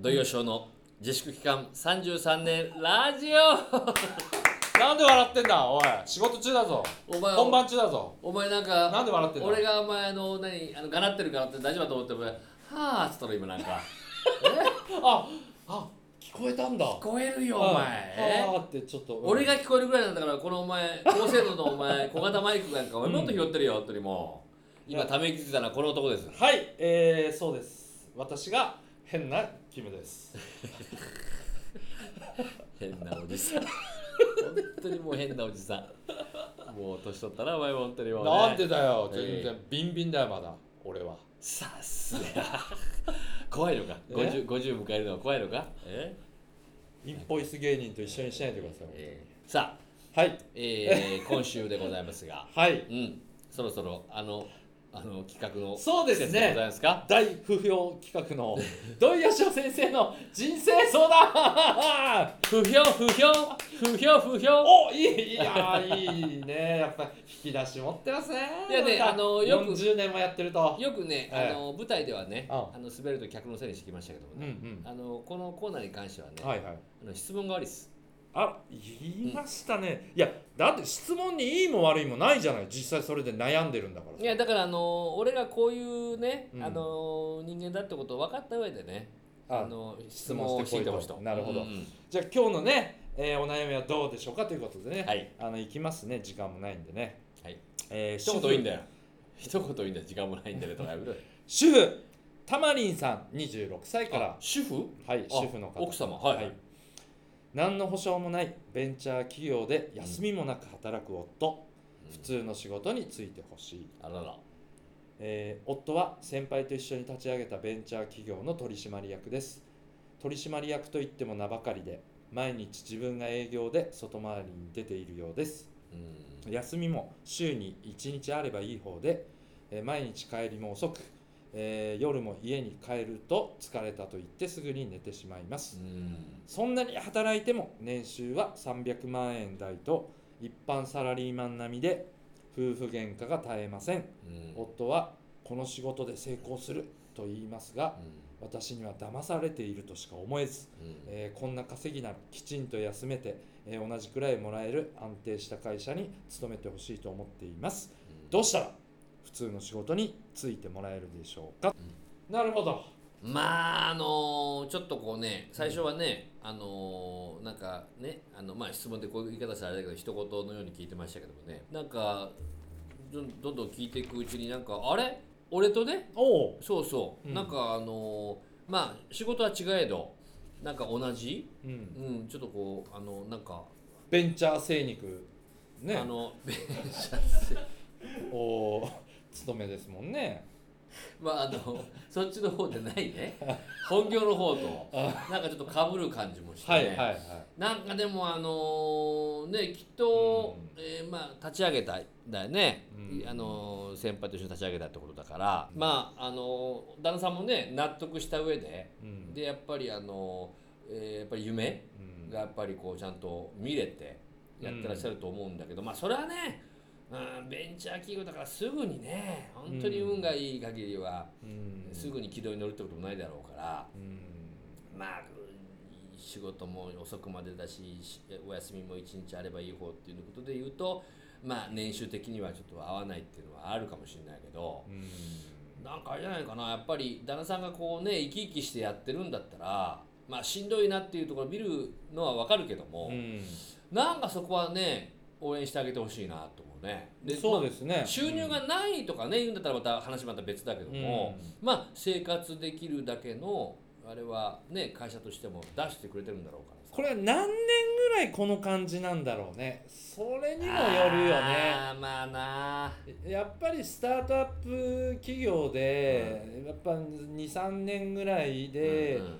土曜ショーの自粛期間33年ラジオ。なんで笑ってんだおい。仕事中だぞ。お前本番中だぞ。お前なんかなんで笑ってんだ？俺がお前あの何あのがなってるからって大丈夫だと思ってお前はあっつったら今なんか。ああ聞こえたんだ。聞こえるよお前。えあーってちょっと俺が聞こえるぐらいなんだからこのお前高精度のお前小型マイクなんかお前もっと拾ってるよ本当にもう。今ため息ついたのはこの男です。はいえー、そうです。私が変なキムです。変なおじさん。本当にもう変なおじさん。もう年取ったなお前も本当にもう、ね、なんでだよ。えー全然ビンビンだよまだ。俺は。さすが。怖いのか？え？50, 50迎えるのは怖いのか？え？インボイス芸人と一緒にしないでください。えーさあ、はい。えー 今週でございますが。はい。うん。そろそろあのあの企画のそうですね。大不評企画の 土井善雄先生の人生相談。不評不評不評不評。おいいいやーいいね。やっぱ引き出し持ってますね。いやねあのよく40年もやってると。よくね、ええ。あの舞台ではね、ああ。の滑ると客のせいにしてきましたけどもうんうね、ん。あのこのコーナーに関してはね、はいはい。あの質問がありです。あ言いましたね、いやだって質問にいいも悪いもないじゃない。実際それで悩んでるんだから。いやだからあの俺がこういうね、うん。あの人間だってことを分かった上でね、ああの質質問を問してほしいと。なるほど。うんうん。じゃあ今日のね、えーお悩みはどうでしょうかということでね、はい。あの行きますね。時間もないんでね、はい。えー一言いいんだよ。一言いいんだよ。時間もないんだよとかやめろよ。主婦たまりんさん26歳から。あ主婦？はいあ主婦の方。奥様。はい。はい何の保証もないベンチャー企業で休みもなく働く夫、普通の仕事に就いてほしい、あらら。えー夫は先輩と一緒に立ち上げたベンチャー企業の取締役です。取締役といっても名ばかりで毎日自分が営業で外回りに出ているようです。うん。休みも週に1日あればいい方で、えー毎日帰りも遅く、えー夜も家に帰ると疲れたと言ってすぐに寝てしまいますうん。そんなに働いても年収は300万円台と一般サラリーマン並みで夫婦喧嘩が絶えませんうん。夫はこの仕事で成功すると言いますが私には騙されているとしか思えず、うん。えーこんな稼ぎならきちんと休めて、えー同じくらいもらえる安定した会社に勤めてほしいと思っていますうんどうしたら？普通の仕事に就いてもらえるでしょうか、なるほど。まああのちょっとこうね最初はね、あのなんかねあのまあ質問でこういう言い方したらあれだけど一言のように聞いてましたけどもね。なんかどんどん聞いていくうちになんかあれ？俺とね？おおそうそう、うん。なんかあのまあ仕事は違えどなんか同じ？うん。うんちょっとこうあのなんか、ベンチャー精肉。ね。あのおー勤めですもんね。まああの そっちの方でないね。本業の方となんかちょっとかぶる感じもして、ね。はいはいはい。なんかでもあのねきっと、うん。えーまあ立ち上げたんだよね、うん。あの先輩と一緒に立ち上げたってことだから、まああの旦那さんもね納得した上で、うん。でやっぱりあの、えーやっぱり夢うん。がやっぱりこうちゃんと見れてやってらっしゃると思うんだけど、まあそれはね、うん、ベンチャー企業だからすぐにね本当に運がいい限りは、うん。すぐに軌道に乗るってこともないだろうから。うん。まあ仕事も遅くまでだししお休みも1日あればいい方っていうことで言うとまあ年収的にはちょっと合わないっていうのはあるかもしれないけどうん。なんかあれじゃないかなやっぱり旦那さんがこうね生き生きしてやってるんだったらまあしんどいなっていうところを見るのは分かるけども、うん。なんかそこはね応援してあげてほしいなと思うね。そうですね。まあ収入がないとかね言うんだったらまた話また別だけども、まあ生活できるだけのあれはね会社としても出してくれてるんだろうからさ。これは何年ぐらいこの感じなんだろうね。それにもよるよね。あーまあな。やっぱりスタートアップ企業で、やっぱ23年ぐらいで、うんうん。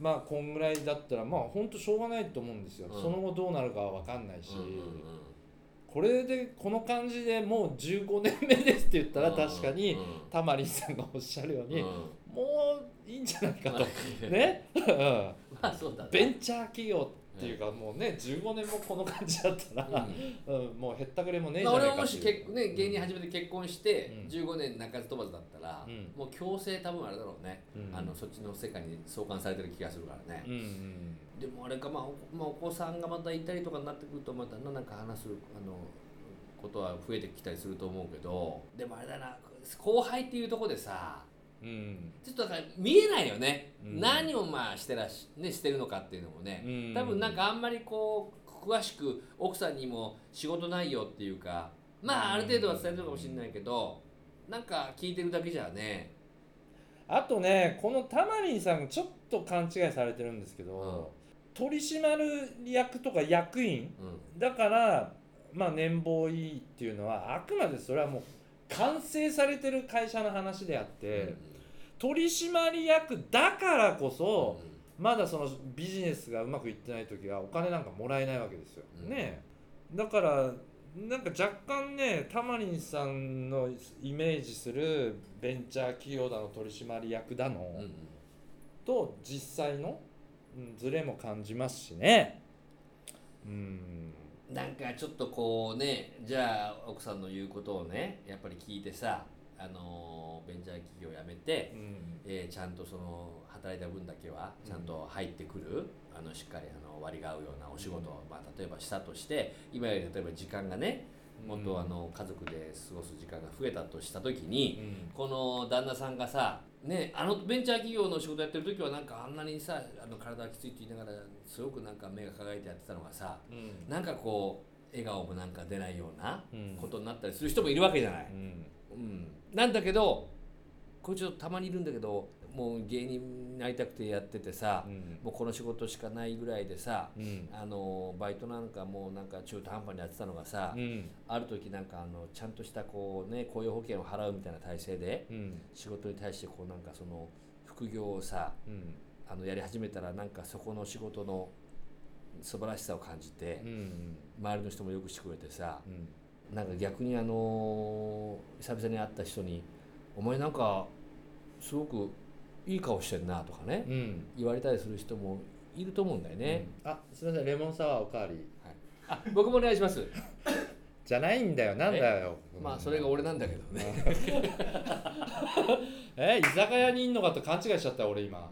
まあこんぐらいだったらまあ本当しょうがないと思うんですよ、うん。その後どうなるかは分かんないし、うんうんうんこれでこの感じでもう15年目ですって言ったら確かにうん。たまりんさんがおっしゃるように、うん。もういいんじゃないかとまあね、うん。まあそうだね。ベンチャー企業っていうかもうね15年もこの感じだったら、うん。もうへったくれもねえじまあ、ゃねえ俺ももしね、芸人始めて結婚してうん。15年鳴かず飛ばずだったら、うん。もう強制多分あれだろうね、うん。あのそっちの世界に送還されてる気がするからね、うんうんでもあれか、まあおまあ、お子さんがまたいたりとかになってくるとまたなんか話すあのことは増えてきたりすると思うけどでもあれだな後輩っていうところでさうん。ちょっとだから見えないよね、うん。何をまあしてらし、ね、してるのかっていうのもね、うん。多分なんかあんまりこう詳しく奥さんにも仕事内容っていうかまあある程度は伝えてるかもしれないけどなんか聞いてるだけじゃね。あとねこのタマリンさんがちょっと勘違いされてるんですけど、取締役とか役員うん。だからまあ年俸いいっていうのはあくまでそれはもう完成されてる会社の話であって、取締役だからこそ、まだそのビジネスがうまくいってない時はお金なんかもらえないわけですよ。うん。ねだからなんか若干ねタマリンさんのイメージするベンチャー企業だの取締役だの、うんうん。と実際の、うん、ズレも感じますしね。うん。なんかちょっとこうねじゃあ奥さんの言うことをねやっぱり聞いてさあのベンチャー企業辞めて、うん。えーちゃんとその働いた分だけはちゃんと入ってくる、あのしっかりあの割が合うようなお仕事を、まあ、例えばしたとして今より例えば時間がねもっとあの家族で過ごす時間が増えたとした時に、うん。この旦那さんがさねあのベンチャー企業の仕事やってる時はなんかあんなにさあの体がきついって言いながらすごくなんか目が輝いてやってたのがさうん。なんかこう笑顔もなんか出ないようなうん。ことになったりする人もいるわけじゃない。うんうん、なんだけどこれちょっとたまにいるんだけどもう芸人になりたくてやっててさ、うん。もうこの仕事しかないぐらいでさうん。あのバイトなんかもうなんか中途半端にやってたのがさ、うん。ある時なんかあのちゃんとしたこうね雇用保険を払うみたいな体制でうん。仕事に対してこうなんかその副業をさうん。あのやり始めたらなんかそこの仕事の素晴らしさを感じてうん周りの人もよくしてくれてさうん。なんか逆にあの久々に会った人に「お前なんかすごくいい顔してんな」とかねうん。言われたりする人もいると思うんだよね、あすみませんレモンサワーおかわり。あ僕もお願いします。じゃないんだよなんだよ。まあそれが俺なんだけどね。え居酒屋にいんのかと勘違いしちゃったよ俺今。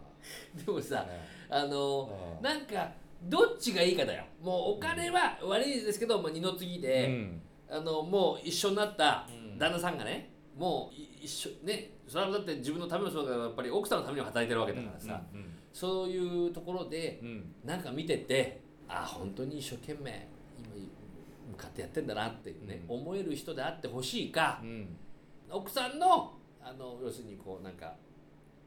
でもさね。あのうん。なんかどっちがいいかだよ。もうお金は悪いですけど、まあ、二の次で、うんあのもう一緒になったうん。旦那さんがねもうい一緒ねそれはだって自分のためもそうだけどやっぱり奥さんのためにも働いてるわけだからさ、うんそういうところでうんうん。なんか見ててあ本当に一生懸命今向かってやってんだなってね、うん。思える人であってほしいかうん。奥さんのあの要するにこうなんか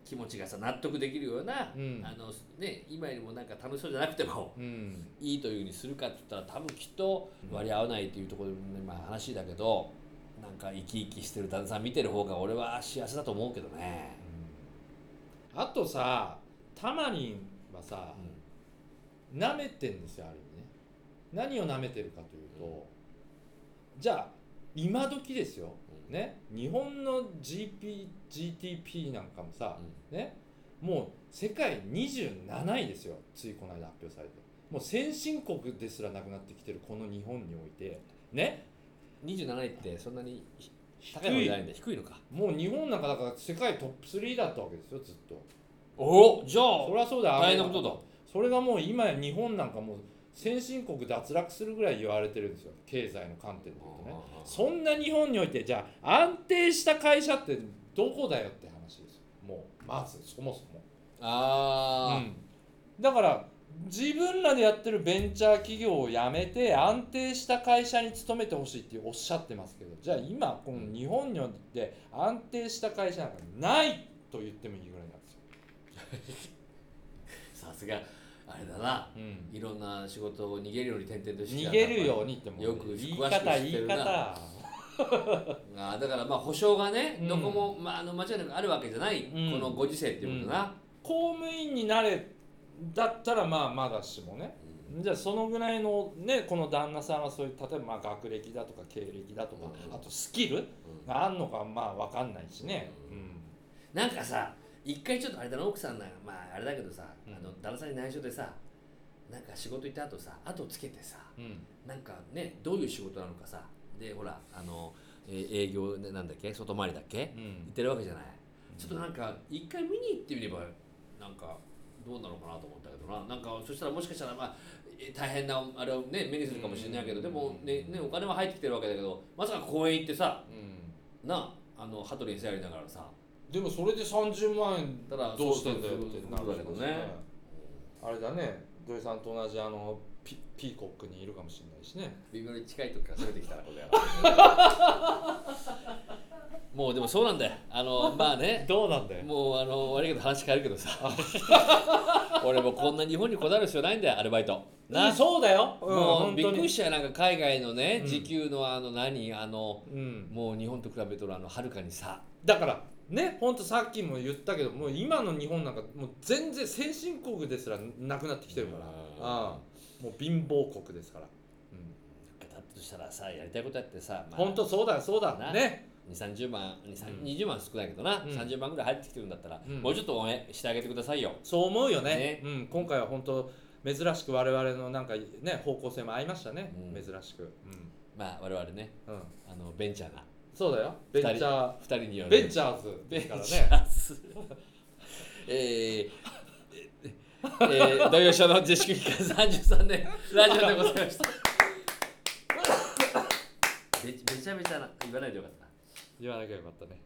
気持ちがさ納得できるような、うん。あのね、今よりもなんか楽しそうじゃなくてもうん。いいというふうにするかって言ったら多分きっと割り合わないというところで、まあ、話だけどなんか生き生きしてる旦那さん見てる方が俺は幸せだと思うけどね。あとさタマリンはさう舐めてんですよある意味ね。何を舐めてるかというとじゃあ今時ですよ。ね。日本の GP GDP なんかもさん。ね。もう世界27位ですよついこの間発表されて。もう先進国ですらなくなってきてるこの日本において。ね。27位ってそんなに高いのじゃないいんだ。低いのか。もう日本なんかだから世界トップ3だったわけですよずっと。おじゃあそりゃそうだよ。大変なことだ。それがもう今や日本なんかもう先進国脱落するぐらい言われてるんですよ。経済の観点で言うとね。そんな日本においてじゃあ安定した会社ってどこだよって話ですよ。もうまずそもそも、あうん。だから自分らでやってるベンチャー企業を辞めて安定した会社に勤めてほしいっておっしゃってますけどじゃあ今この日本において安定した会社なんかないと言ってもいいぐらいなんですよ、あさすがあれだな。うん。いろんな仕事を逃げるように転々として逃げるようにってもよく言い詳しく方言い知ってるな。方。あだからまあ保証がね、うん。どこも、まあ、あの間違いなくあるわけじゃない、うん。このご時世っていうことだな、公務員になれだったらまあまだしもね。じゃあそのぐらいのねこの旦那さんはそういう例えばまあ学歴だとか経歴だとか、うん。あとスキルうんがあんのかまあ分かんないしね、ううん。なんかさ一回ちょっとあれだな奥さんなまああれだけどさ、うん。あの旦那さんに内緒でさなんか仕事行った後さ後つけてさうん。なんかねどういう仕事なのかさでほらあの、えー営業ねなんだっけ外回りだっけ、うん。行ってるわけじゃない。ちょっとなんか一回見に行ってみればなんかどうなのかなと思ったけどな。なんかそしたらもしかしたらまあえ大変なあれをね目にするかもしれないけどでもねねお金は入ってきてるわけだけどまさか公園行ってさうん。なあの羽鳥に餌やりながらさでもそれで30万円ただどうしてんだよってなるだけどね。あれだね。土井さんと同じあのピピーコックにいるかもしれないしね。微妙に近い時から攻めてきたなこれ もうでもそうなんだよ。あの まあね。どうなんだよ。もうあの悪いけど話変えるけどさ。俺もこんな日本にこだわる必要ないんだよアルバイト。な。そうだよ、もうびっくりししたよなんか海外のねうん。時給のあの何？あのうん、もう日本と比べるとあのはるかにさだからねほんとさっきも言ったけどもう今の日本なんかもう全然先進国ですらなくなってきてるから。うん。ああ。もう貧乏国ですから、うん、だとしたらさやりたいことやってさ、まあ、ほんとそうだそうだ。な。ね。2 3 0万2 3うん。20万少ないけどな、うん。30万ぐらい入ってきてるんだったら、うん。もうちょっと応援してあげてくださいよ。そう思うよね。ね。うん、今回は本当珍しく我々のなんかね方向性も合いましたね、うん。珍しく、まあ我々ね。うん。うん、あのベンチャーなそうだよ。ベンチャー2人による。ベンチャーズベンですチからねャーズえーえー、土曜ショーの自粛期間33年。ラジオでございました。べべちゃべちゃな言わないでよかった。言わなきゃよかったね